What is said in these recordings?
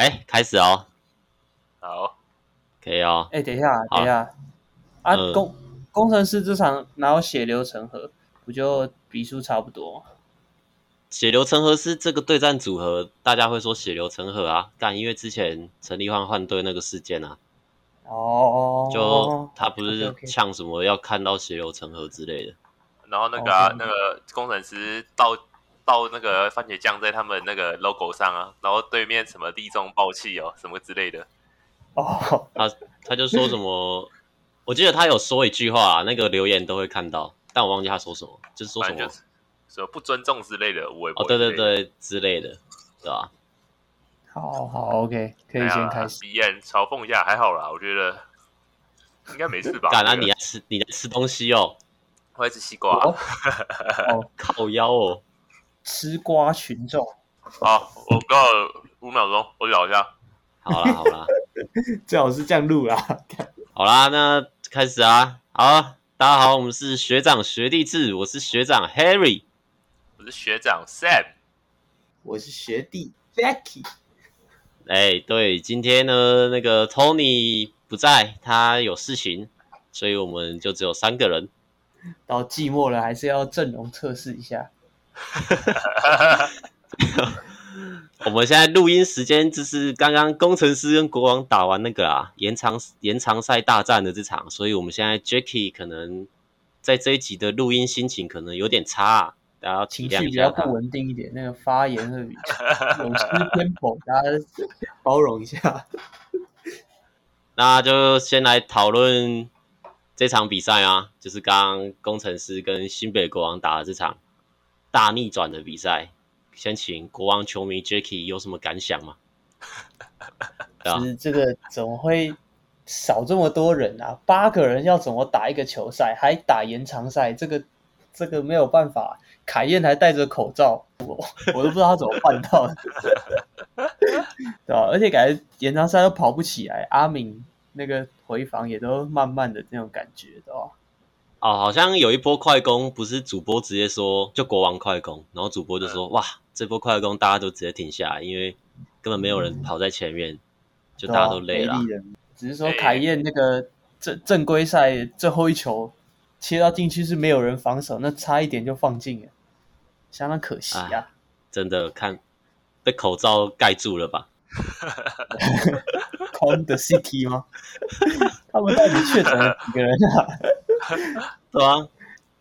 哎，开始哦。好，可以哦。哎，等一下，等一下。啊，嗯、工工程师这场哪有血流成河？不就比数差不多？血流成河是这个对战组合，大家会说血流成河啊，但，因为之前陈立焕换队那个事件啊。哦。就他不是呛什么要看到血流成河之类的。然后那个、啊那个工程师倒倒那个番茄酱在他们那个 logo 上啊，然后对面什么地中爆气哦，什么之类的。哦。他他就说什么。我记得他有说一句话，啊，那个留言都会看到，但我忘记他说什么，就是说什么，什么不尊重之类的，我哦，对对对，之类的，对吧？好好，OK，可以先开始。鼻炎嘲讽一下，还好啦，我觉得应该没事吧？敢啊，你在吃你在吃东西哦，我在吃西瓜，哦，靠腰哦，吃瓜群众。好，我告五秒钟，我咬一下。好啦好啦，最好是这样录啦。好啦，那。开始啊！好，大家好，我们是学长学弟制，我是学长 Harry，我是学长 Sam，我是学弟 Jacky。哎，对，今天呢，那个 Tony 不在，他有事情，所以我们就只有三个人。到寂寞了，还是要阵容测试一下。我们现在录音时间就是刚刚工程师跟国王打完那个啊延长延长赛大战的这场，所以我们现在 Jacky 可能在这一集的录音心情可能有点差，啊，大家。情绪比较不稳定一点，那个发言会有失偏颇，大家包容一下。那就先来讨论这场比赛啊，就是刚刚工程师跟新北国王打的这场大逆转的比赛。先请国王球迷 Jacky 有什么感想吗？其实这个怎么会少这么多人啊？八个人要怎么打一个球赛，还打延长赛？这个这个没有办法。凯燕还戴着口罩，我我都不知道他怎么办到的，对吧？而且感觉延长赛都跑不起来，阿敏那个回防也都慢慢的那种感觉，对吧？哦，好像有一波快攻，不是主播直接说就国王快攻，然后主播就说、嗯、哇，这波快攻大家都直接停下来，因为根本没有人跑在前面，嗯、就大家都累了。只是说凯燕那个正正规赛最后一球切到禁区是没有人防守，那差一点就放进了，相当可惜啊！真的看被口罩盖住了吧？Con the city 吗？他们到底确诊了几个人啊？对啊，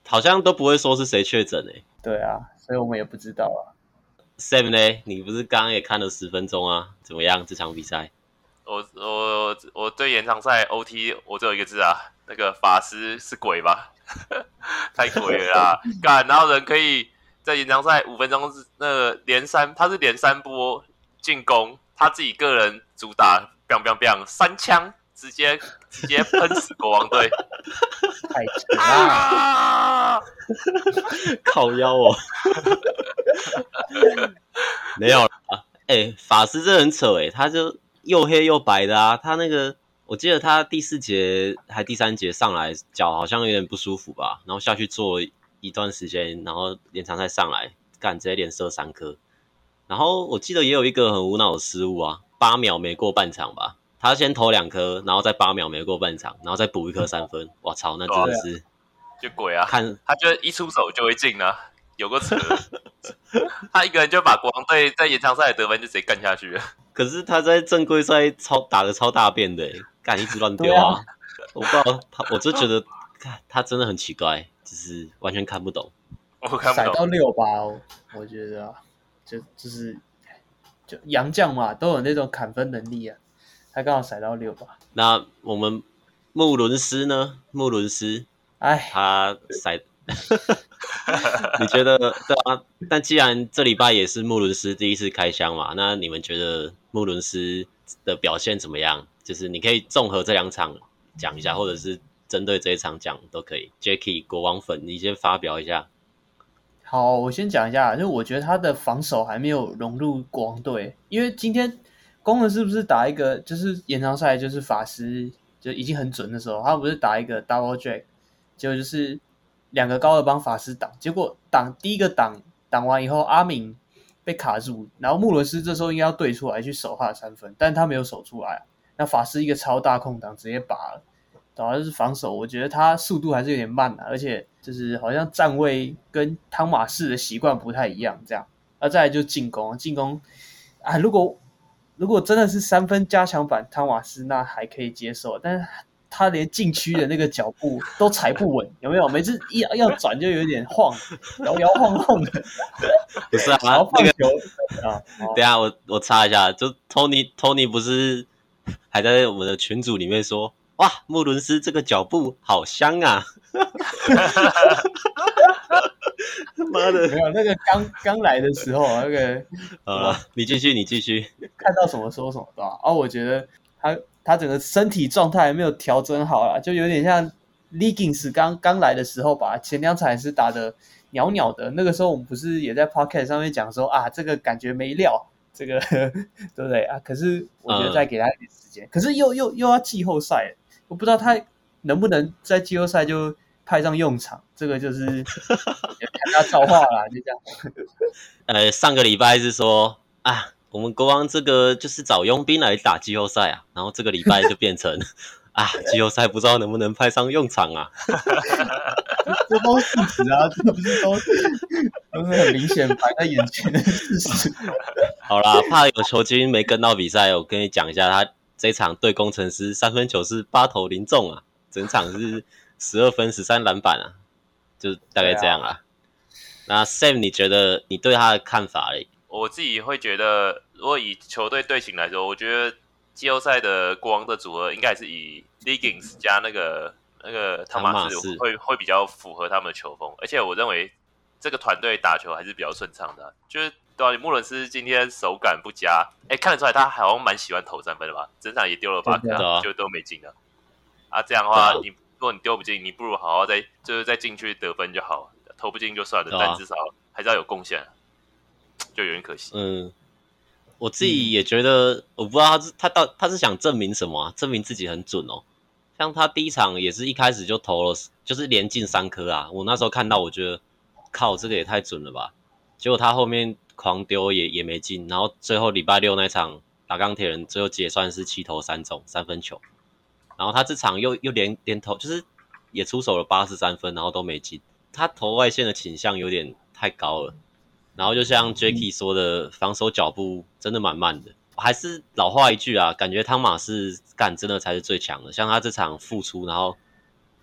好像都不会说是谁确诊诶。对啊，所以我们也不知道啊。Sam 呢？你不是刚刚也看了十分钟啊？怎么样这场比赛？我我我对延长赛 OT 我只有一个字啊，那个法师是鬼吧？太鬼了啦！干，然后人可以在延长赛五分钟是那个连三，他是连三波进攻，他自己个人主打，biang biang biang 三枪。直接直接喷死国王队，太扯了！靠腰哦，没有了。哎、欸，法师这很扯哎，他就又黑又白的啊。他那个，我记得他第四节还第三节上来脚好像有点不舒服吧，然后下去做一段时间，然后延长再上来干直接连射三颗。然后我记得也有一个很无脑的失误啊，八秒没过半场吧。他先投两颗，然后再八秒没过半场，然后再补一颗三分。我操，那真的是就鬼啊！看他就一出手就会进啊，有个扯，他一个人就把国王队在延长赛的得分就直接干下去了。可是他在正规赛超打的超大便的，干一直乱丢啊！啊 我不知道他，我就觉得看他真的很奇怪，就是完全看不懂。我看不懂。甩到六八、哦，我觉得啊，就就是就杨将嘛，都有那种砍分能力啊。他刚好甩到六吧。那我们穆伦斯呢？穆伦斯，哎，他甩，你觉得对啊？但既然这礼拜也是穆伦斯第一次开箱嘛，那你们觉得穆伦斯的表现怎么样？就是你可以综合这两场讲一下，或者是针对这一场讲都可以。Jacky 国王粉，你先发表一下。好，我先讲一下，就我觉得他的防守还没有融入国王队，因为今天。攻的是不是打一个就是延长赛，就是法师就已经很准的时候，他不是打一个 double drag，结果就是两个高的帮法师挡，结果挡第一个挡挡完以后，阿敏被卡住，然后穆伦斯这时候应该要对出来去守他的三分，但他没有守出来，那法师一个超大空档直接拔了，主要是防守，我觉得他速度还是有点慢的，而且就是好像站位跟汤马士的习惯不太一样，这样，那再来就进攻，进攻啊，如果如果真的是三分加强版汤瓦斯，那还可以接受，但是。他连禁区的那个脚步都踩不稳，有没有？每次一要要转就有点晃，摇摇晃晃的。不是啊，那个、啊。等下我我插一下，就 Tony Tony 不是还在我们的群组里面说，哇，穆伦斯这个脚步好香啊！妈的，没有那个刚刚来的时候那个。呃，你继续，你继续。看到什么说什么，对吧？哦，我觉得他。他整个身体状态还没有调整好啦，就有点像 Leggings 刚刚来的时候吧。前两场也是打得袅袅的，那个时候我们不是也在 Podcast 上面讲说啊，这个感觉没料，这个 对不对啊？可是我觉得再给他一点时间，嗯、可是又又又要季后赛，我不知道他能不能在季后赛就派上用场。这个就是看他造化啦，就这样。呃，上个礼拜是说啊。我们国王这个就是找佣兵来打季后赛啊，然后这个礼拜就变成 啊，季后赛不知道能不能派上用场啊。这都是事实啊，这不是都都是很明显摆在眼前的事实。好啦，怕有球经没跟到比赛，我跟你讲一下，他这场对工程师三分球是八投零中啊，整场是十二分十三篮板啊，就大概这样啊。那 Sam，你觉得你对他的看法嘞？我自己会觉得，如果以球队队形来说，我觉得季后赛的国王的组合应该是以 Leggings 加那个那个汤马斯会会比较符合他们的球风，而且我认为这个团队打球还是比较顺畅的。就是对啊，穆伦斯今天手感不佳，哎，看得出来他好像蛮喜欢投三分的吧？整场也丢了八颗，就都没进了。啊，这样的话，你如果你丢不进，你不如好好在就是再进去得分就好，投不进就算了，但至少还是要有贡献。就有点可惜。嗯，我自己也觉得，嗯、我不知道他是他到他是想证明什么啊？证明自己很准哦。像他第一场也是一开始就投了，就是连进三颗啊。我那时候看到，我觉得靠，这个也太准了吧。结果他后面狂丢也也没进，然后最后礼拜六那场打钢铁人，最后结算是七投三中三分球。然后他这场又又连连投，就是也出手了八十三分，然后都没进。他投外线的倾向有点太高了。然后就像 Jacky 说的，防守脚步真的蛮慢的。还是老话一句啊，感觉汤马士干真的才是最强的。像他这场复出，然后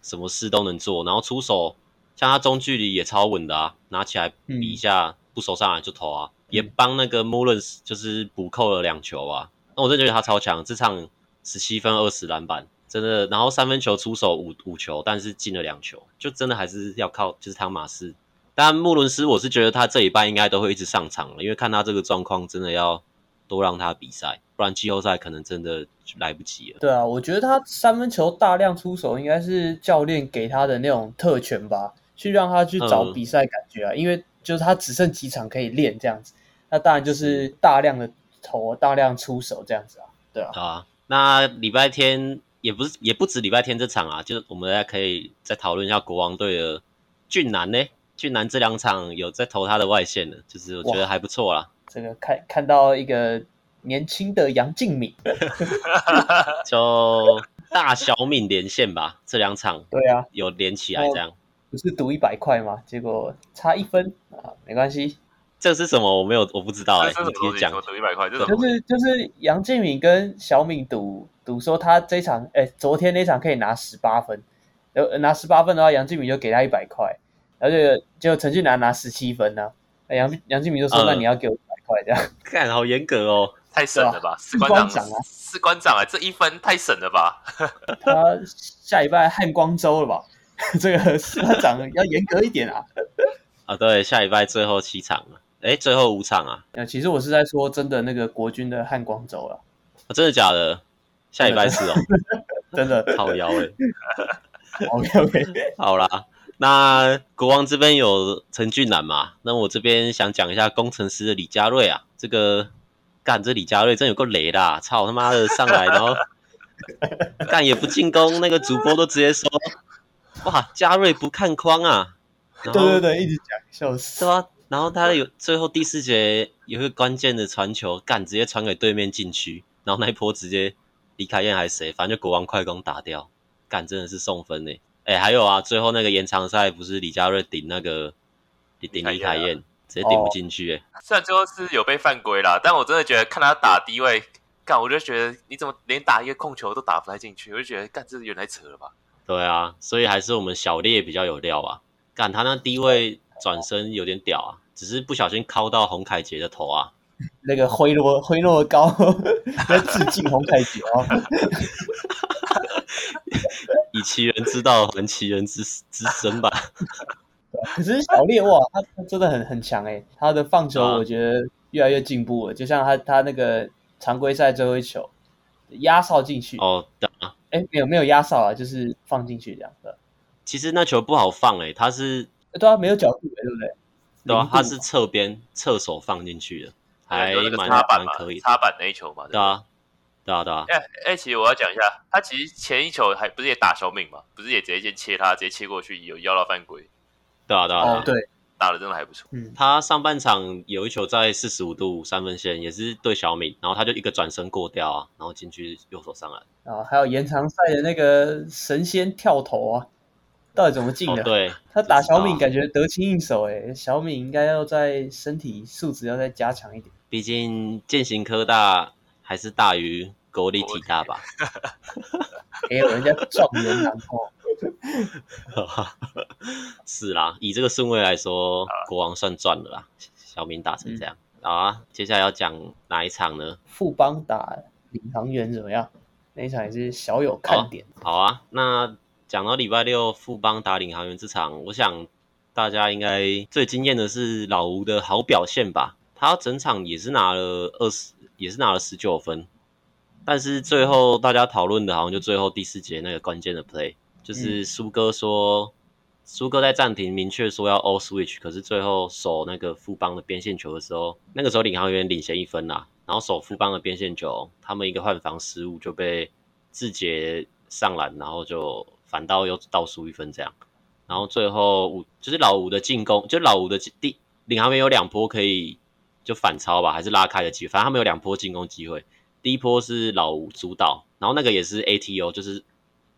什么事都能做，然后出手，像他中距离也超稳的啊，拿起来比一下，不守上来就投啊，也帮那个 Mullins 就是补扣了两球啊。那我真的觉得他超强，这场十七分二十篮板，真的。然后三分球出手五五球，但是进了两球，就真的还是要靠就是汤马斯。但穆伦斯，我是觉得他这一半应该都会一直上场了，因为看他这个状况，真的要多让他比赛，不然季后赛可能真的来不及了。对啊，我觉得他三分球大量出手，应该是教练给他的那种特权吧，去让他去找比赛感觉啊，嗯、因为就是他只剩几场可以练这样子，那当然就是大量的投，大量出手这样子啊，对啊。啊，那礼拜天也不是，也不止礼拜天这场啊，就是我们大家可以再讨论一下国王队的俊男呢。俊男这两场有在投他的外线的，就是我觉得还不错啦。这个看看到一个年轻的杨敬敏，就大小敏连线吧，这两场 对啊有连起来这样，不是赌一百块吗？结果差一分啊，没关系。这是什么？我没有，我不知道哎、欸。你可以讲赌一百块，就是就是杨敬敏跟小敏赌赌说他这场哎、欸，昨天那场可以拿十八分，呃拿十八分的话，杨敬敏就给他一百块。然后就就陈俊南拿十七分呢，杨杨敬敏就说：“那你要给我一百块这样。”看好严格哦，太省了吧？士官长啊，士官长啊，这一分太省了吧？他下礼拜汉光州了吧？这个士官长要严格一点啊！啊，对，下礼拜最后七场了，哎，最后五场啊。其实我是在说真的，那个国军的汉光州了。真的假的？下礼拜四哦，真的好摇哎。OK OK，好啦。那国王这边有陈俊南嘛？那我这边想讲一下工程师的李佳瑞啊，这个干这李佳瑞真有够雷的，啊，操他妈的上来然后 干也不进攻，那个主播都直接说哇，佳瑞不看框啊！对对对，一直讲笑死，对啊？然后他有最后第四节有一个关键的传球，干直接传给对面禁区，然后那一波直接李凯燕还是谁，反正就国王快攻打掉，干真的是送分呢。哎，还有啊，最后那个延长赛不是李佳瑞顶那个顶李凯燕，直接顶不进去。哎，虽然最后是有被犯规啦，但我真的觉得看他打低位，干我就觉得你怎么连打一个控球都打不太进去，我就觉得干这是有点太扯了吧。对啊，所以还是我们小烈比较有料啊，干他那低位。转身有点屌啊，只是不小心敲到洪凯杰的头啊。那个挥落挥落高，在致敬洪凯杰哦。以其人之道还其人之之身吧。可是小烈哇，他他真的很很强哎，他的放球我觉得越来越进步了。就像他他那个常规赛最后一球压哨进去哦，对啊，哎没有没有压哨啊，就是放进去这样的。其实那球不好放哎，他是。对啊，没有角度，对不对？对啊，他是侧边侧手放进去的，还蛮蛮可以。插板那一球嘛，对啊，对啊，对啊。哎哎，其实我要讲一下，他其实前一球还不是也打小敏嘛？不是也直接先切他，直接切过去，有要到犯规。对啊，对啊。哦，对，打的真的还不错。嗯，他上半场有一球在四十五度三分线，也是对小敏，然后他就一个转身过掉啊，然后进去右手上篮。啊，还有延长赛的那个神仙跳投啊。到底怎么进的？哦、对，他打小敏感觉得心应手诶，小敏应该要在身体素质要再加强一点。毕竟健行科大还是大于国立体大吧？没 有、欸、人家状元郎哦。是啦，以这个顺位来说，国王算赚了啦。小明打成这样，啊，接下来要讲哪一场呢？富邦打领航员怎么样？那一场也是小有看点。好，好啊，那。讲到礼拜六富邦打领航员这场，我想大家应该最惊艳的是老吴的好表现吧？他整场也是拿了二十，也是拿了十九分，但是最后大家讨论的好像就最后第四节那个关键的 play，就是苏哥说，苏、嗯、哥在暂停明确说要 all switch，可是最后守那个富邦的边线球的时候，那个时候领航员领先一分啦，然后守富邦的边线球，他们一个换防失误就被志杰上篮，然后就。反倒又倒输一分这样，然后最后五就是老吴的进攻，就老吴的第领航员有两波可以就反超吧，还是拉开的机会，反正他们有两波进攻机会。第一波是老吴主导，然后那个也是 ATO，就是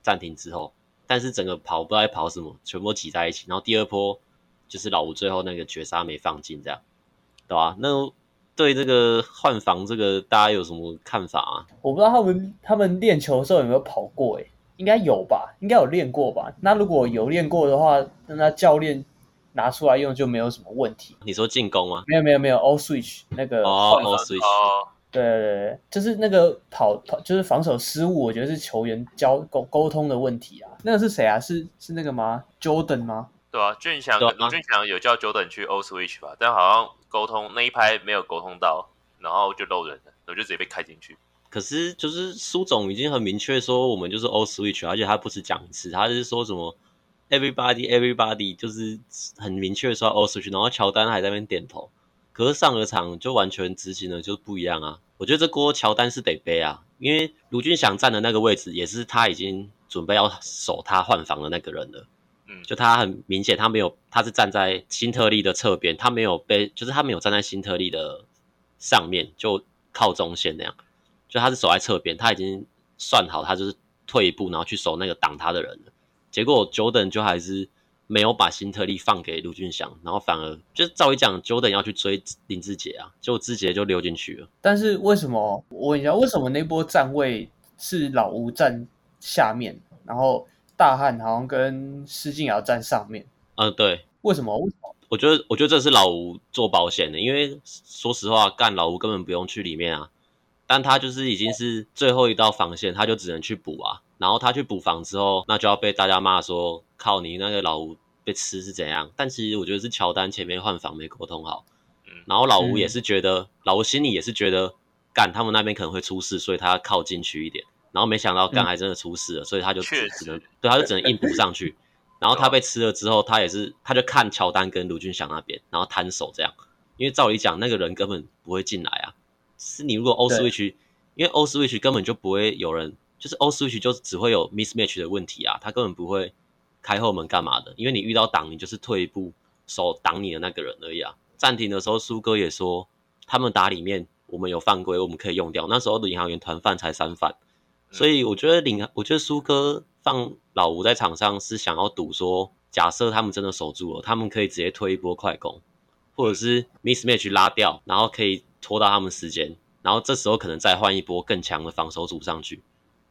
暂停之后，但是整个跑不知道在跑什么，全部挤在一起。然后第二波就是老吴最后那个绝杀没放进，这样，对吧？那对这个换防这个大家有什么看法啊？我不知道他们他们练球的时候有没有跑过诶、应该有吧，应该有练过吧。那如果有练过的话，那教练拿出来用就没有什么问题。你说进攻吗？没有没有没有，all switch 那个哦，all switch，哦，对对对，就是那个跑跑就是防守失误，我觉得是球员交沟沟通的问题啊。那个是谁啊？是是那个吗？Jordan 吗？对啊，俊祥，卢俊祥有叫 Jordan 去 all switch 吧，但好像沟通那一拍没有沟通到，然后就漏人了，然后就直接被开进去。可是，就是苏总已经很明确说，我们就是 all switch，而且他不是讲一次，他是说什么 everybody everybody，就是很明确说 all switch，然后乔丹还在那边点头。可是上个场就完全执行的就不一样啊！我觉得这锅乔丹是得背啊，因为卢俊祥站的那个位置也是他已经准备要守他换防的那个人了。嗯，就他很明显，他没有，他是站在新特利的侧边，他没有背，就是他没有站在新特利的上面，就靠中线那样。就他是守在侧边，他已经算好，他就是退一步，然后去守那个挡他的人了。结果 Jordan 就还是没有把新特利放给卢俊祥，然后反而就是照理讲，Jordan 要去追林志杰啊，结果志杰就溜进去了。但是为什么我问一下，为什么那波站位是老吴站下面，然后大汉好像跟施晋尧站上面？嗯，对。为什么？为什么？我觉得，我觉得这是老吴做保险的，因为说实话，干老吴根本不用去里面啊。但他就是已经是最后一道防线，他就只能去补啊。然后他去补防之后，那就要被大家骂说，靠你那个老吴被吃是怎样？但其实我觉得是乔丹前面换防没沟通好。嗯然后老吴也是觉得，老吴心里也是觉得，干他们那边可能会出事，所以他要靠进去一点。然后没想到干还真的出事了，所以他就只能对，他就只能硬补上去。然后他被吃了之后，他也是他就看乔丹跟卢俊祥那边，然后摊手这样。因为照理讲，那个人根本不会进来啊。是你如果 all switch，因为 all switch 根本就不会有人，就是 all switch 就只会有 mismatch 的问题啊，他根本不会开后门干嘛的，因为你遇到挡，你就是退一步守挡你的那个人而已啊。暂停的时候，苏哥也说他们打里面我们有犯规，我们可以用掉。那时候的领航员团犯才三犯，所以我觉得领，我觉得苏哥放老吴在场上是想要赌说，假设他们真的守住了，他们可以直接推一波快攻，或者是 mismatch 拉掉，然后可以拖到他们时间，然后这时候可能再换一波更强的防守组上去。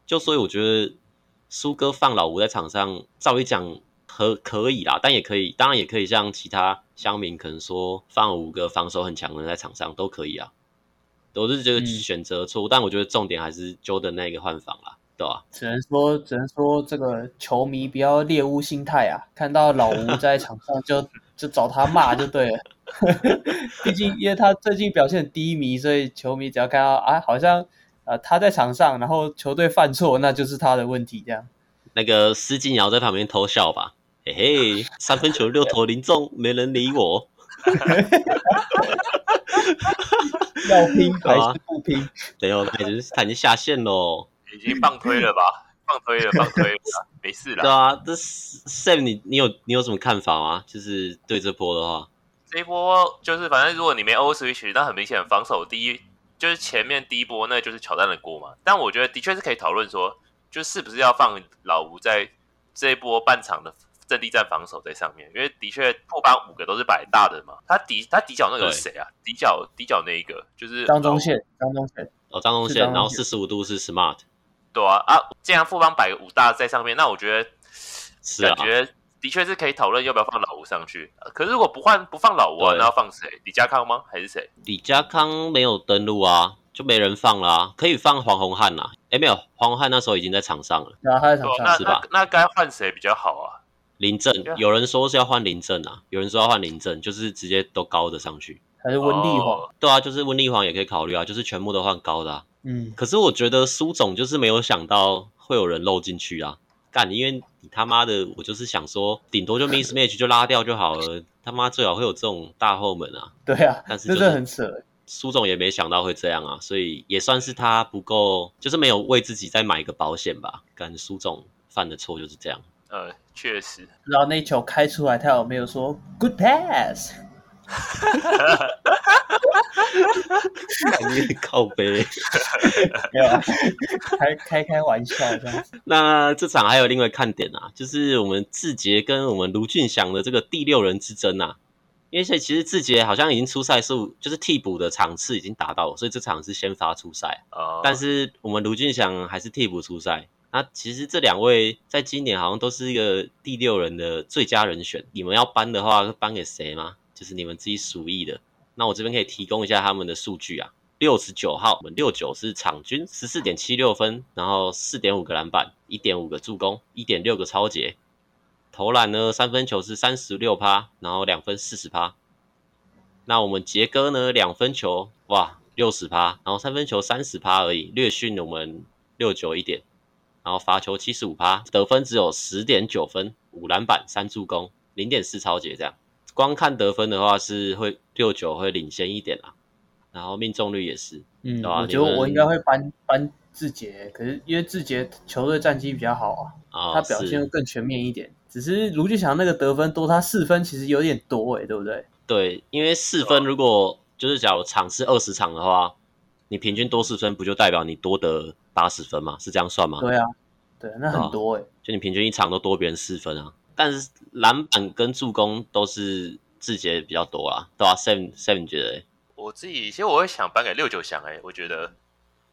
就所以我觉得苏哥放老吴在场上，照理讲可可以啦，但也可以，当然也可以像其他乡民可能说放五个防守很强的人在场上都可以啊，都是这个选择错误。嗯、但我觉得重点还是 Jordan 那个换防啦，对吧、啊？只能说只能说这个球迷不要猎巫心态啊，看到老吴 在场上就就找他骂就对了。毕竟因为他最近表现很低迷，所以球迷只要看到啊，好像。呃，他在场上，然后球队犯错，那就是他的问题。这样，那个施金尧在旁边偷笑吧，嘿嘿，三分球六投零中，没人理我。要拼还是不拼？没有，他已经他已经下线喽，已经放推了吧？放推了，放推了，没事了。对啊，这 Sam，你你有你有什么看法吗？就是对这波的话，这一波就是反正如果你没 O switch，那很明显防守第一。就是前面第一波，那就是乔丹的锅嘛。但我觉得的确是可以讨论说，就是不是要放老吴在这一波半场的阵地战防守在上面，因为的确富邦五个都是摆大的嘛。他底他底角那个是谁啊？底角底角那一个就是张忠宪，张忠宪哦，张宗宪，然后四十五度是 Smart，对啊啊，既然富邦摆个五大在上面，那我觉得是啊，感觉的确是可以讨论要不要放老吴上去。可是如果不换不放老吴啊，那要放谁？李家康吗？还是谁？李家康没有登录啊，就没人放啦、啊。可以放黄宏汉呐？哎，没有，黄宏汉那时候已经在场上了。啊，他在场上是吧？那该换谁比较好啊？林正，有人说是要换林正啊，有人说要换林正，就是直接都高的上去。还是温丽煌、哦？对啊，就是温丽煌也可以考虑啊，就是全部都换高的、啊。嗯，可是我觉得苏总就是没有想到会有人漏进去啊。干，因为你他妈的，我就是想说，顶多就 mismatch 就拉掉就好了。他妈最好会有这种大后门啊！对啊，但是真的很扯。苏总也没想到会这样啊，所以也算是他不够，就是没有为自己再买一个保险吧。干，苏总犯的错就是这样。呃，确实。然后那球开出来，他有没有说 good pass？哈哈哈哈哈！哈，有点靠北，没有啊，开开开玩笑这样。那这场还有另外看点啊，就是我们志杰跟我们卢俊祥的这个第六人之争啊。因为现在其实志杰好像已经出赛数，就是替补的场次已经达到了，所以这场是先发出赛。哦。但是我们卢俊祥还是替补出赛。那其实这两位在今年好像都是一个第六人的最佳人选。你们要颁的话，颁给谁吗？就是你们自己鼠意的，那我这边可以提供一下他们的数据啊。六十九号，我们六九是场均十四点七六分，然后四点五个篮板，一点五个助攻，一点六个超截。投篮呢，三分球是三十六趴，然后两分四十趴。那我们杰哥呢，两分球哇六十趴，然后三分球三十趴而已，略逊我们六九一点。然后罚球七十五趴，得分只有十点九分，五篮板三助攻，零点四抄截这样。光看得分的话，是会六九会领先一点啦，然后命中率也是，嗯，我觉得我应该会扳扳志杰，可是因为志杰球队战绩比较好啊，哦、他表现会更全面一点。是只是卢俊祥那个得分多他四分，其实有点多诶、欸，对不对？对，因为四分如果就是假如场是二十场的话，你平均多四分，不就代表你多得八十分吗？是这样算吗？对啊，对，那很多诶、就你平均一场都多别人四分啊。但是篮板跟助攻都是志杰比较多啦，对吧？Sam Sam 觉得？我自己其实我会想颁给六九翔，哎，我觉得，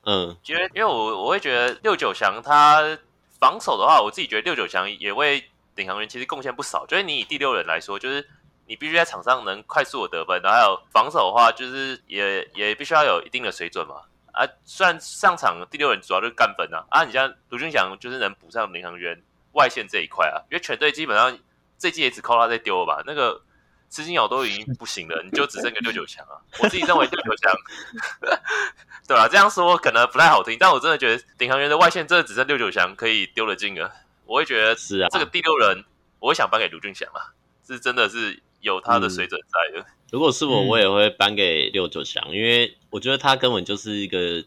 嗯，因为因为我我会觉得六九翔他防守的话，我自己觉得六九翔也为领航员其实贡献不少。就是你以第六人来说，就是你必须在场上能快速的得分，然后还有防守的话，就是也也必须要有一定的水准嘛。啊，虽然上场第六人主要就是干分啊，啊，你像卢俊祥就是能补上领航员。外线这一块啊，因为全队基本上这季也只靠他在丢了吧？那个吃金鸟都已经不行了，你就只剩个六九强啊！我自己认为六九强，对吧？这样说可能不太好听，但我真的觉得领航员的外线真的只剩六九强可以丢了进了。我会觉得是啊，这个第六人我会想颁给卢俊祥啊，是真的是有他的水准在的。嗯、如果是我，我也会颁给六九强，因为我觉得他根本就是一个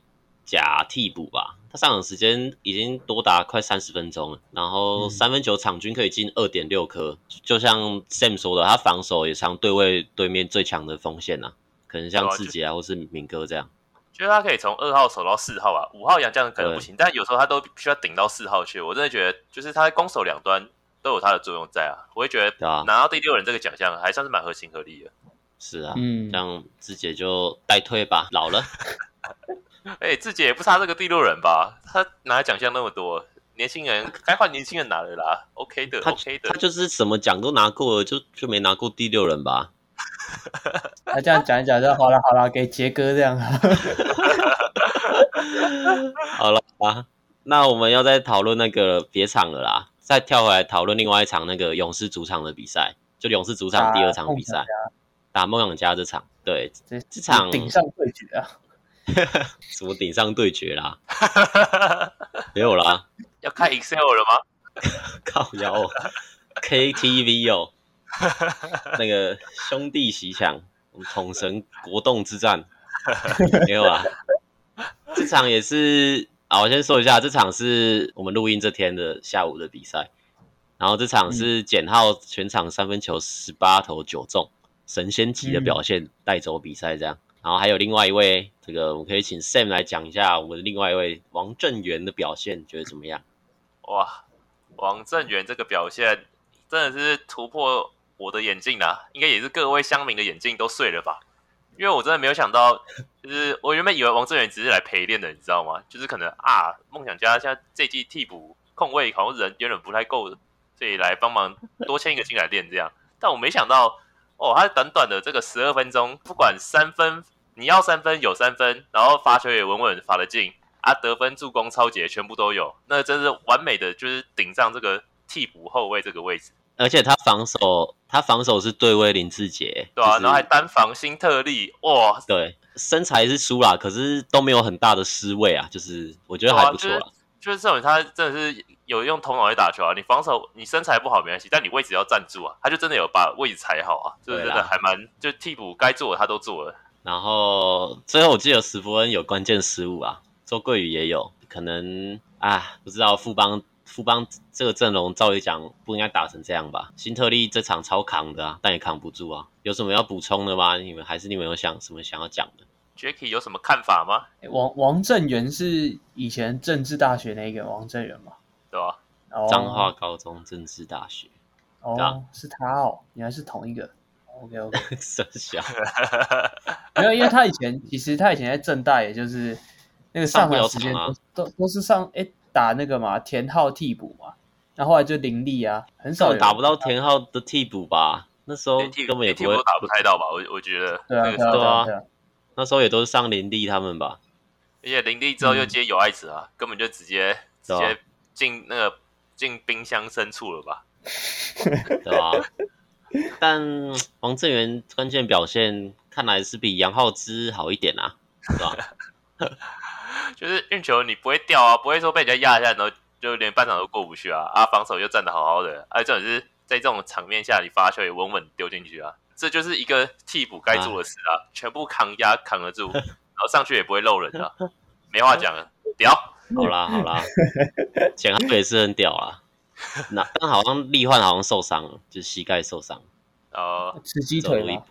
假替补吧。他上场时间已经多达快三十分钟了，然后三分球场均可以进二点六颗，就像 Sam 说的，他防守也常对位对面最强的锋线呐，可能像志杰啊，或是敏哥这样。就是他可以从二号守到四号啊，五号洋将可能不行，但有时候他都需要顶到四号去。我真的觉得，就是他在攻守两端都有他的作用在啊。我会觉得拿到第六人这个奖项还算是蛮合情合理的。是啊，嗯，像志杰就代退吧，老了。哎、欸，志杰也不差这个第六人吧？他拿奖项那么多，年轻人该换年轻人拿了啦。OK 的，OK 的，他就是什么奖都拿过了，就就没拿过第六人吧？他这样讲一讲就好了，好了，给杰哥这样。好了啊，那我们要再讨论那个别场了啦，再跳回来讨论另外一场那个勇士主场的比赛，就勇士主场第二场比赛，打梦想家这场，对，这这场顶上对决啊。什么顶上对决啦？没有啦，要看 Excel 了吗？靠腰，KTV 哦，那个兄弟鬩墙，我们统神国栋之战，没有啊。这场也是啊，我先说一下，这场是我们录音这天的下午的比赛，然后这场是简浩全场三分球十八投九中，神仙级的表现带走比赛这样。然后还有另外一位，这个我们可以请 Sam 来讲一下我们另外一位王正源的表现，觉得怎么样？哇，王正源这个表现真的是突破我的眼镜啊，应该也是各位乡民的眼镜都碎了吧？因为我真的没有想到，就是我原本以为王正源只是来陪练的，你知道吗？就是可能啊，梦想家现在这季替补控卫好像人有点不太够，所以来帮忙多签一个进来练这样。但我没想到，哦，他短短的这个十二分钟，不管三分。你要三分有三分，然后罚球也稳稳罚得进啊，得分、助攻、抄截全部都有，那真是完美的，就是顶上这个替补后卫这个位置。而且他防守，他防守是对位林志杰，对啊，就是、然后还单防新特利，哇，对，身材是输啦，可是都没有很大的失位啊，就是我觉得还不错啦。就是这种他真的是有用头脑去打球啊，你防守你身材不好没关系，但你位置要站住啊，他就真的有把位置踩好啊，就是真的还蛮，就替补该做的他都做了。然后最后我记得史福恩有关键失误啊，周桂宇也有，可能啊不知道富邦富邦这个阵容照理讲不应该打成这样吧？新特利这场超扛的啊，但也扛不住啊。有什么要补充的吗？你们还是你们有想什么想要讲的？Jacky 有什么看法吗？王王正源是以前政治大学那个王正源吗？对吧？彰化高中政治大学。哦，是他哦，原来是同一个。OK OK，生小没有，因为他以前其实他以前在正大，也就是那个上场时间都都都是上哎打那个嘛田浩替补嘛，然后后来就林立啊，很少打不到田浩的替补吧？那时候根本也不会打不太到吧？我我觉得对啊对啊，那时候也都是上林立他们吧？而且林立之后又接有爱子啊，根本就直接直接进那个进冰箱深处了吧？对吧？但王正源关键表现看来是比杨浩之好一点啊，是吧？就是运球你不会掉啊，不会说被人家压一下，然后就连半场都过不去啊。啊，防守又站得好好的，而且这种是在这种场面下，你发球也稳稳丢进去啊。这就是一个替补该做的事啊，啊全部扛压扛得住，然后上去也不会漏人啊。没话讲了，屌！好啦好啦，简浩也是很屌啊。那刚好像力焕好像受伤了，就是膝盖受伤，哦，吃鸡腿了，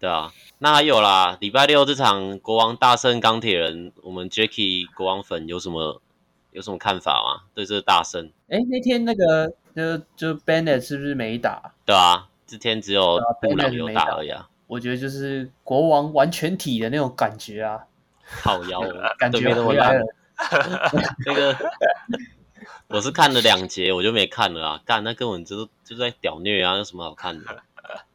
对啊。那还有啦，礼拜六这场国王大胜钢铁人，我们 Jacky 国王粉有什么有什么看法吗？对这个大胜？哎，那天那个就就 Bennett 是不是没打？对啊，这天只有布朗有打而已啊。我觉得就是国王完全体的那种感觉啊，好妖，感觉回来了，那个。我是看了两节，我就没看了啊！干，那根本就就在屌虐啊，有什么好看的？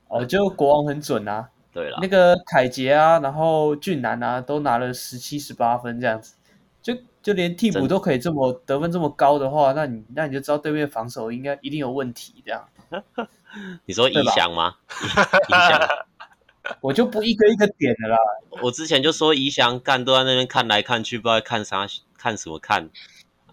哦，就国王很准啊。对了，那个凯杰啊，然后俊男啊，都拿了十七、十八分这样子，就就连替补都可以这么得分这么高的话，那你那你就知道对面防守应该一定有问题这样。你说宜祥吗？宜祥，我就不一个一个点的啦。我之前就说宜祥干都在那边看来看去，不知道看啥，看什么看。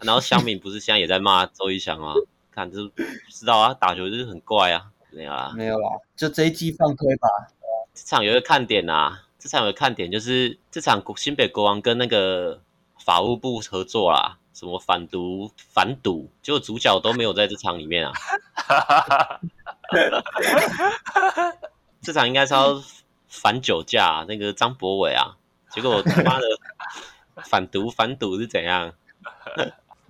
然后乡民不是现在也在骂周一翔吗？看就知道啊，打球就是很怪啊，没有啦，没有啦，就这一季放推吧。这场有一个看点啊，这场有个看点就是这场新北国王跟那个法务部合作啦，什么反毒反赌，结果主角都没有在这场里面啊。这场应该是要反酒驾，啊，那个张博伟啊，结果他妈的反毒反赌是怎样？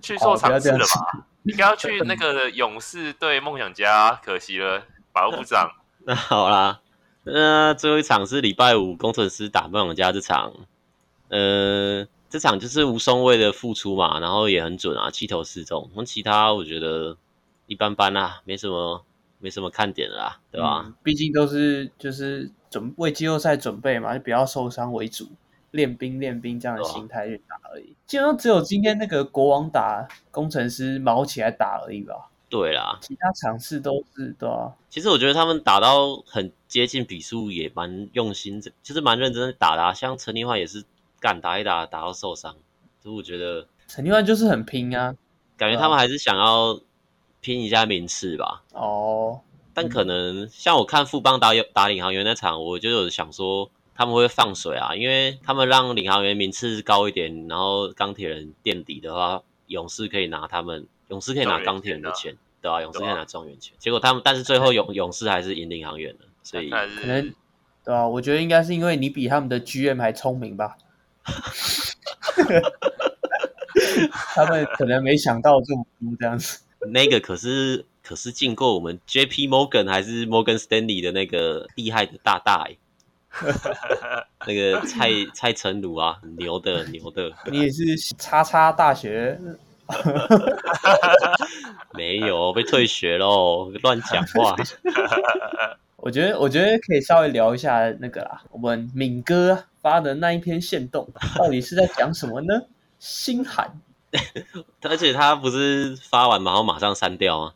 去做尝试了吧？应该要去那个勇士对梦想家，可惜了，保护部长。那好啦，那最后一场是礼拜五工程师打梦想家这场，呃，这场就是吴松蔚的复出嘛，然后也很准啊，七投四中。那其他我觉得一般般啊，没什么没什么看点啦，对吧？嗯，毕竟都是就是准为季后赛准备嘛，就不要受伤为主。练兵练兵这样的心态去打而已，基本上只有今天那个国王打工程师毛起来打而已吧。对啦，其他场次都是对啊。其实我觉得他们打到很接近比数也蛮用心，就是蛮认真的打的啊。像陈立焕也是敢打一打打到受伤，所以我觉得陈立焕就是很拼啊，感觉他们还是想要拼一下名次吧。哦，但可能像我看富邦打打领航员那场，我就有想说。他们会放水啊，因为他们让领航员名次高一点，然后钢铁人垫底的话，勇士可以拿他们，勇士可以拿钢铁人的钱，对吧、啊？勇士可以拿状元钱。结果他们，但是最后勇勇士还是赢领航员了，所以可能对啊，我觉得应该是因为你比他们的 GM 还聪明吧。他们可能没想到这么多这样子。那个可是可是进过我们 JP Morgan 还是 Morgan Stanley 的那个厉害的大大哎。那个蔡蔡成儒啊，牛的牛的，你也是叉叉大学？没有被退学喽，乱讲话。我觉得我觉得可以稍微聊一下那个啦，我们敏哥发的那一篇限动，到底是在讲什么呢？心寒，而且他不是发完然后马上删掉吗？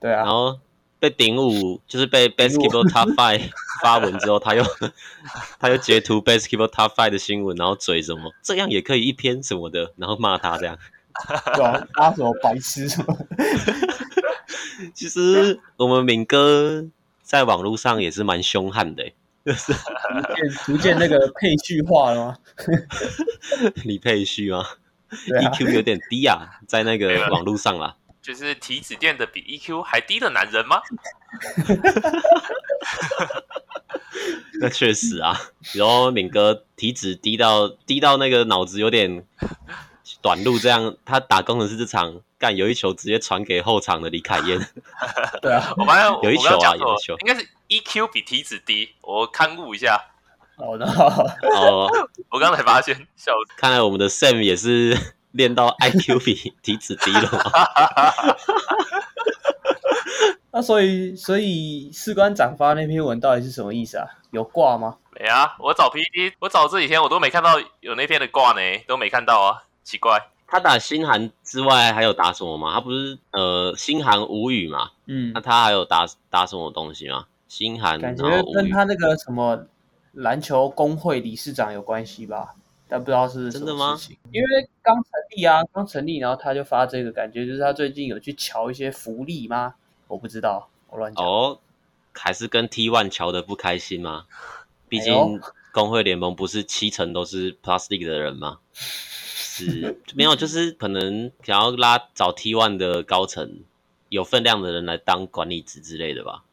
对啊，然后。被顶五就是被 Basketball Top Five 发文之后，他又 他又截图 Basketball Top Five 的新闻，然后嘴什么这样也可以一篇什么的，然后骂他这样，对啊，他什么白痴什么？其实我们敏哥在网络上也是蛮凶悍的，就是逐渐逐渐那个配序化了吗？你配序吗、啊、？EQ 有点低啊，在那个网络上啦。就是体脂垫的比 EQ 还低的男人吗？那确实啊，然后敏哥体脂低到低到那个脑子有点短路，这样他打工的是这场干有一球直接传给后场的李凯燕。对啊，我发现有一球啊，有一球，应该是 EQ 比体脂低。我勘误一下。好的，哦，我刚才发现，笑死，看来我们的 Sam 也是。练到 IQ 比体脂低了吗？那所以，所以士官长发那篇文到底是什么意思啊？有挂吗？没啊，我找 PPT，我找这几天我都没看到有那篇的挂呢，都没看到啊，奇怪。他打心寒之外还有打什么吗？他不是呃心寒无语嘛？嗯，那他还有打打什么东西吗？心寒感觉跟他那个什么篮球工会理事长有关系吧？但不知道是，是真的吗？因为刚成立啊，刚成立，然后他就发这个，感觉就是他最近有去瞧一些福利吗？我不知道，我乱讲。哦，还是跟 T One 瞧的不开心吗？毕竟工会联盟不是七成都是 Plastic 的人吗？是，没有，就是可能想要拉找 T One 的高层有分量的人来当管理职之类的吧？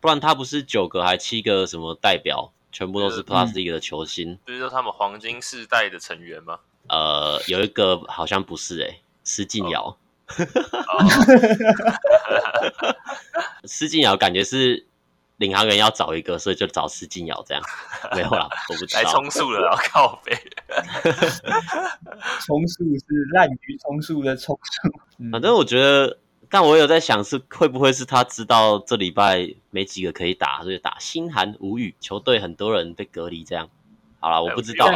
不然他不是九个还七个什么代表？全部都是 Plus League 的球星，不是说他们黄金世代的成员吗？呃，有一个好像不是诶、欸，施晋尧。施晋尧感觉是领航员要找一个，所以就找施晋尧这样。没有啦，我不知道。来充数了，然后靠北。充数是滥竽充数的充数。反正我觉得。但我有在想，是会不会是他知道这礼拜没几个可以打，所以打心寒无语，球队很多人被隔离这样。好了，我不知道，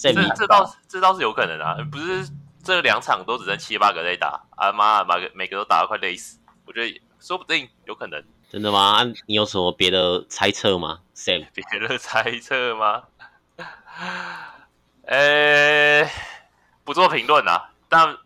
这这倒这倒是有可能啊，不是这两场都只剩七八个在打，啊妈，每个每个都打得快累死，我觉得说不定有可能。真的吗？啊、你有什么别的猜测吗？Sam，别的猜测吗？呃，不做评论啊，但。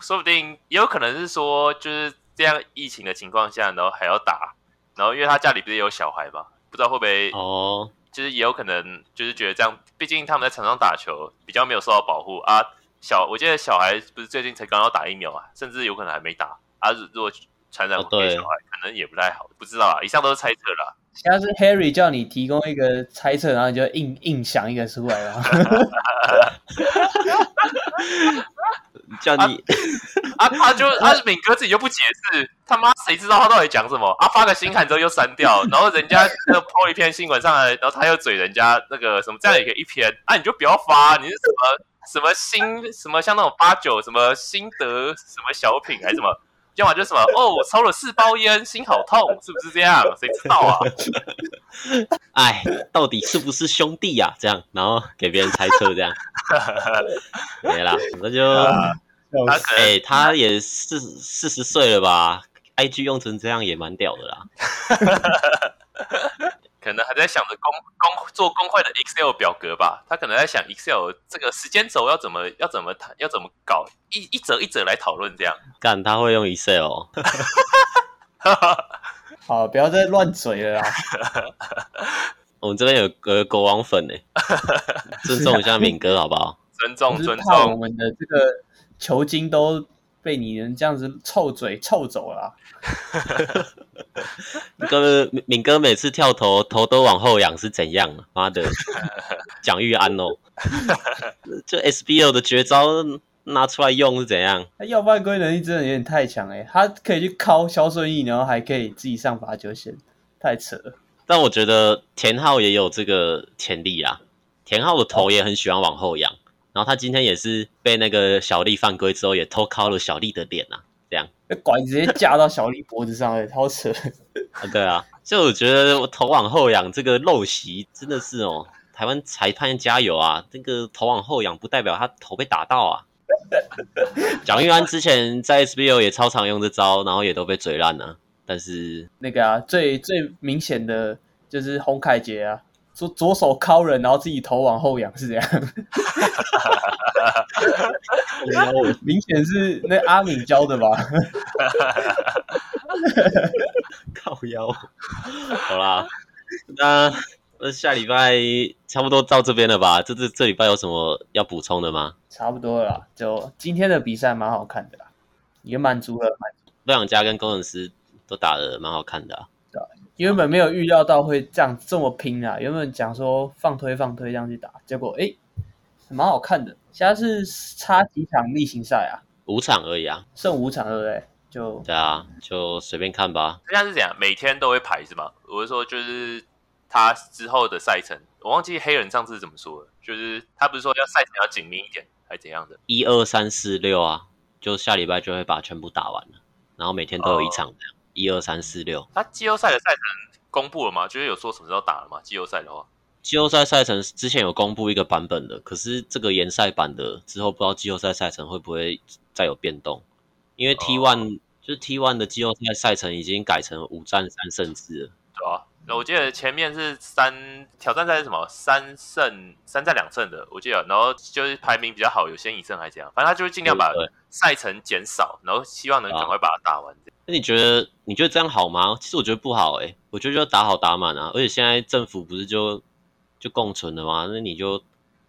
说不定也有可能是说，就是这样疫情的情况下，然后还要打，然后因为他家里不是有小孩嘛，不知道会不会哦，就是也有可能就是觉得这样，毕竟他们在场上打球比较没有受到保护啊，小，我记得小孩不是最近才刚要打疫苗啊，甚至有可能还没打啊。如果传染给小孩，哦，可能也不太好，不知道啊。以上都是猜测啦。现在是 Harry 叫你提供一个猜测，然后你就硬硬想一个出来了。叫你 啊，啊，他就啊，敏哥自己又不解释，他妈谁知道他到底讲什么啊？发个新刊之后又删掉，然后人家又抛一篇新闻上来，然后他又嘴人家那个什么，这样也可以一篇啊？你就不要发，你是什么什么新什么像那种八九什么心得什么小品还是什么？要么就是什么哦，我抽了四包烟，心好痛，是不是这样？谁知道啊？哎，到底是不是兄弟呀、啊？这样，然后给别人猜测，这样 没啦，那就他哎、欸，他也四四十岁了吧？IG 用成这样也蛮屌的啦。可能还在想着公公做公会的 Excel 表格吧，他可能在想 Excel 这个时间轴要怎么要怎么谈要怎么搞，一一则一则来讨论这样。干，他会用 Excel。好，不要再乱嘴了啦。我们这边有个国王粉呢，尊重一下敏哥好不好？尊重尊重，我们的这个球经都被你人这样子臭嘴臭走了。哥，敏哥每次跳投头都往后仰是怎样？妈的，蒋玉安哦，这 SBL 的绝招拿出来用是怎样？他要犯规能力真的有点太强哎，他可以去敲肖顺义，然后还可以自己上罚球线，太扯了。但我觉得田浩也有这个潜力啊，田浩的头也很喜欢往后仰，然后他今天也是被那个小丽犯规之后，也偷敲了小丽的脸啊。这样，那拐直接架到小丽脖子上，哎，超扯！啊，对啊，就我觉得我头往后仰这个陋习真的是哦，台湾裁判加油啊！这个头往后仰不代表他头被打到啊。蒋玉安之前在 SBL 也超常用这招，然后也都被嘴烂了。但是那个啊，最最明显的就是洪凯杰啊。左左手敲人，然后自己头往后仰，是这样。明显是那阿敏教的吧？靠腰。好啦，那那下礼拜差不多到这边了吧？这这这礼拜有什么要补充的吗？差不多了，就今天的比赛蛮好看的啦，也满足了。洛阳家跟工程师都打的蛮好看的啊。原本没有预料到会这样这么拼啊！原本讲说放推放推这样去打，结果诶，蛮好看的。现在是差几场例行赛啊？五场而已啊，剩五场对不对？就对啊，就随便看吧。现在是怎样？每天都会排是吗？我是说，就是他之后的赛程，我忘记黑人上次怎么说了，就是他不是说要赛程要紧密一点，还是怎样的？一二三四六啊，就下礼拜就会把全部打完了，然后每天都有一场这样。哦一二三四六，那季后赛的赛程公布了吗？就是有说什么时候打了吗？季后赛的话，季后赛赛程之前有公布一个版本的，可是这个延赛版的之后不知道季后赛赛程会不会再有变动？因为 T one、哦、就是 T one 的季后赛赛程已经改成五战三胜制了。我记得前面是三挑战赛是什么三胜三战两胜的，我记得，然后就是排名比较好，有先一胜还是怎样，反正他就是尽量把赛程减少，然后希望能赶快把它打完。那你觉得你觉得这样好吗？其实我觉得不好诶、欸，我觉得就打好打满啊，而且现在政府不是就就共存了吗？那你就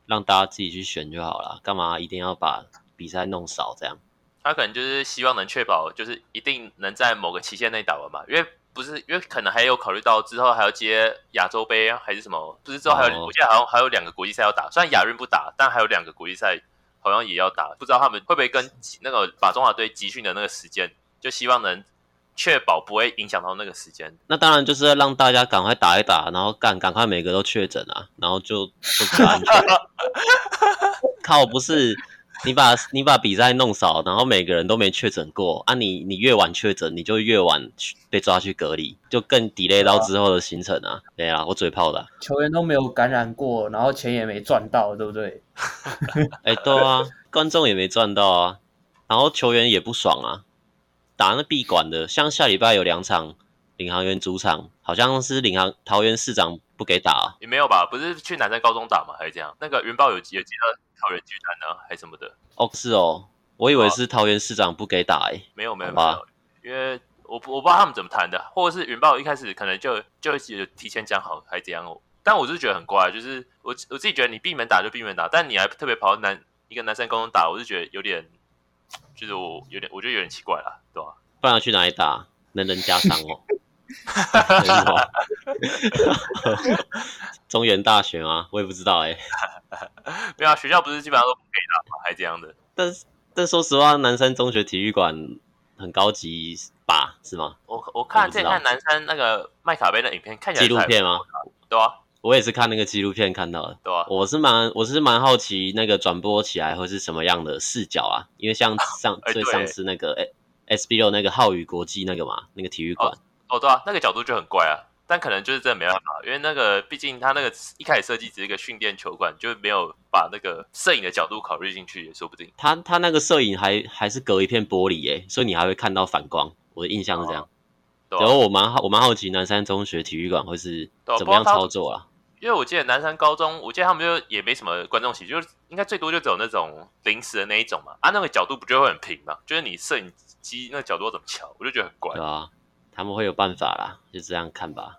让大家自己去选就好了，干嘛一定要把比赛弄少这样？他可能就是希望能确保，就是一定能在某个期限内打完吧，因为。不是，因为可能还有考虑到之后还要接亚洲杯还是什么？不是之后还有，oh. 我记得好像还有两个国际赛要打。虽然亚运不打，但还有两个国际赛好像也要打。不知道他们会不会跟那个把中华队集训的那个时间，就希望能确保不会影响到那个时间。那当然就是要让大家赶快打一打，然后赶赶快每个都确诊啊，然后就就不安全。靠，不是。你把你把比赛弄少，然后每个人都没确诊过啊你！你你越晚确诊，你就越晚被抓去隔离，就更 delay 到之后的行程啊！对啊，我嘴炮的、啊，球员都没有感染过，然后钱也没赚到，对不对？哎、欸，对啊，观众也没赚到啊，然后球员也不爽啊，打那闭馆的，像下礼拜有两场领航员主场，好像是领航桃园市长不给打、啊，也没有吧？不是去南山高中打吗？还是这样？那个云豹有有接到。桃园巨蛋呢，还什么的？哦，是哦，我以为是桃园市长不给打诶、欸。没有没有没有，因为我我不知道他们怎么谈的，或者是云豹一开始可能就就提前讲好，还怎样哦？但我是觉得很怪，就是我我自己觉得你闭门打就闭门打，但你还特别跑到南一个男生高中打，我就觉得有点，就是我有点，我觉得有点奇怪了，对吧？不然要去哪里打？能人加伤哦。中原大学吗？我也不知道哎、欸。没有啊，学校不是基本上都不可以打吗？还这样的？但但说实话，南山中学体育馆很高级吧？是吗？我我看这看南山那个麦卡贝的影片，看起来纪录片吗？对啊，我也是看那个纪录片看到的。对啊，我是蛮我是蛮好奇那个转播起来会是什么样的视角啊？因为像上最上次那个 SB 六那个浩宇国际那个嘛，那个体育馆。哦，对啊，那个角度就很怪啊，但可能就是真的没办法，因为那个毕竟他那个一开始设计只是一个训练球馆，就没有把那个摄影的角度考虑进去，也说不定。他他那个摄影还还是隔一片玻璃耶，所以你还会看到反光。我的印象是这样。然后、哦啊、我蛮好，我蛮好奇南山中学体育馆会是怎么样操作啊？因为我记得南山高中，我记得他们就也没什么观众席，就是应该最多就只有那种临时的那一种嘛。啊，那个角度不就会很平嘛？就是你摄影机那个角度怎么调，我就觉得很怪。对啊。他们会有办法啦，就这样看吧。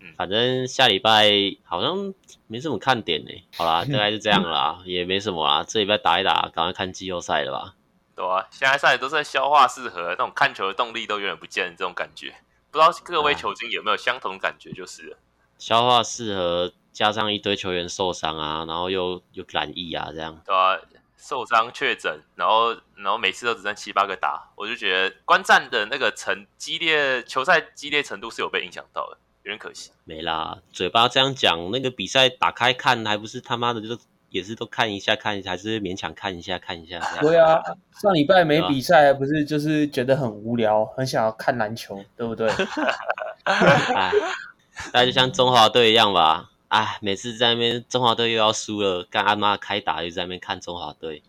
嗯，反正下礼拜好像没什么看点呢。好啦，大概是这样啦，也没什么啦。这礼拜打一打，赶快看季后赛了吧。对啊，现在赛都是在消化适合，那种看球的动力都有点不见，这种感觉。不知道各位球精有没有相同感觉，就是了。消化适合，加上一堆球员受伤啊，然后又又染疫啊，这样。对啊。受伤确诊，然后然后每次都只剩七八个打，我就觉得观战的那个程激烈，球赛激烈程度是有被影响到的，有点可惜。没啦，嘴巴这样讲，那个比赛打开看，还不是他妈的就也是都看一下看一下，还是勉强看一下看一下。对啊，上礼拜没比赛，还不是就是觉得很无聊，很想要看篮球，对不对？哎，大家就像中华队一样吧。哎，每次在那边中华队又要输了，干阿妈开打就在那边看中华队，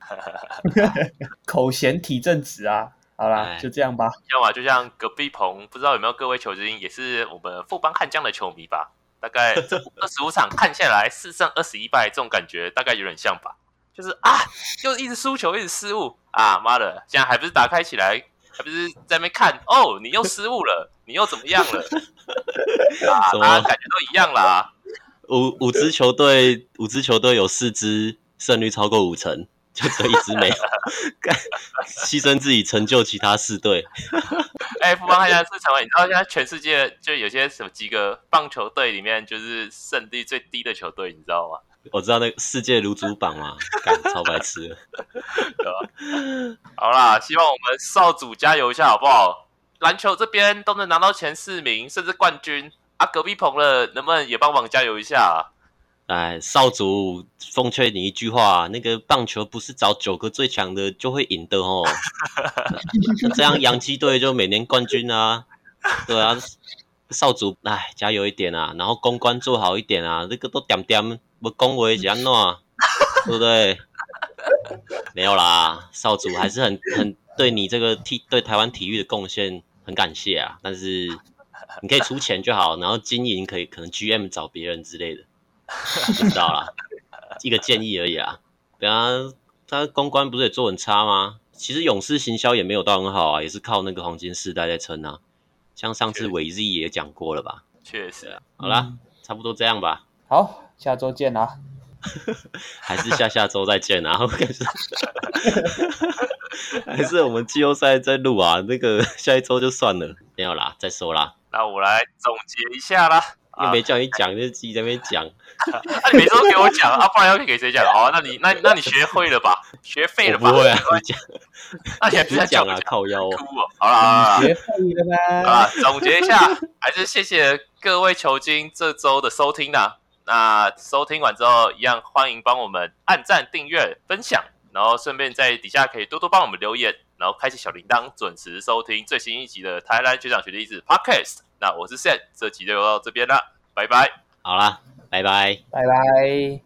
口嫌体正直啊！好啦，就这样吧。要么就像隔壁棚，不知道有没有各位球精也是我们富邦悍将的球迷吧？大概这 二十五场看下来，四胜二十一败，这种感觉大概有点像吧？就是啊，就一直输球，一直失误啊！妈的，现在还不是打开起来，还不是在那边看哦？你又失误了，你又怎么样了？啊，么啊，感觉都一样啦。五五支球队，五支球队有四支胜率超过五成，就这一支没有，牺牲自己成就其他四队。哎、欸，富邦悍将是成为你知道现在全世界就有些什么几个棒球队里面就是胜率最低的球队，你知道吗？我知道那个世界炉主榜嘛，干超白痴了。对吧？好啦，希望我们少主加油一下好不好？篮球这边都能拿到前四名，甚至冠军。啊，隔壁棚了，能不能也帮忙加油一下啊？哎，少主奉劝你一句话，那个棒球不是找九个最强的就会赢的哦。那 这样洋基队就每年冠军啊。对啊，少主，哎，加油一点啊，然后公关做好一点啊，这个都点点不恭维是安怎，对不对？没有啦，少主还是很很对你这个体对台湾体育的贡献很感谢啊，但是。你可以出钱就好，然后经营可以可能 GM 找别人之类的，不知道啦，一个建议而已啊。对啊，他公关不是也做很差吗？其实勇士行销也没有到很好啊，也是靠那个黄金世代在撑啊。像上次伟 Z 也讲过了吧？确实啊。好啦，差不多这样吧。好，下周见啦。还是下下周再见啊？还是我们季后赛再录啊？那个下一周就算了，没有啦，再说啦。那我来总结一下啦，又没叫你讲，就自己在那边讲。那你每次都给我讲啊，不然要给谁讲？好啊，那你那那你学会了吧？学废了吧？不会啊，讲。那你还不是讲啊？靠腰哦。好啦，学废了吧？啊，总结一下，还是谢谢各位球精这周的收听啦。那收听完之后，一样欢迎帮我们按赞、订阅、分享，然后顺便在底下可以多多帮我们留言。然后开启小铃铛，准时收听最新一集的台湾学长学弟子 Podcast。那我是 Sam，这集就到这边了，拜拜。好啦，拜拜，拜拜。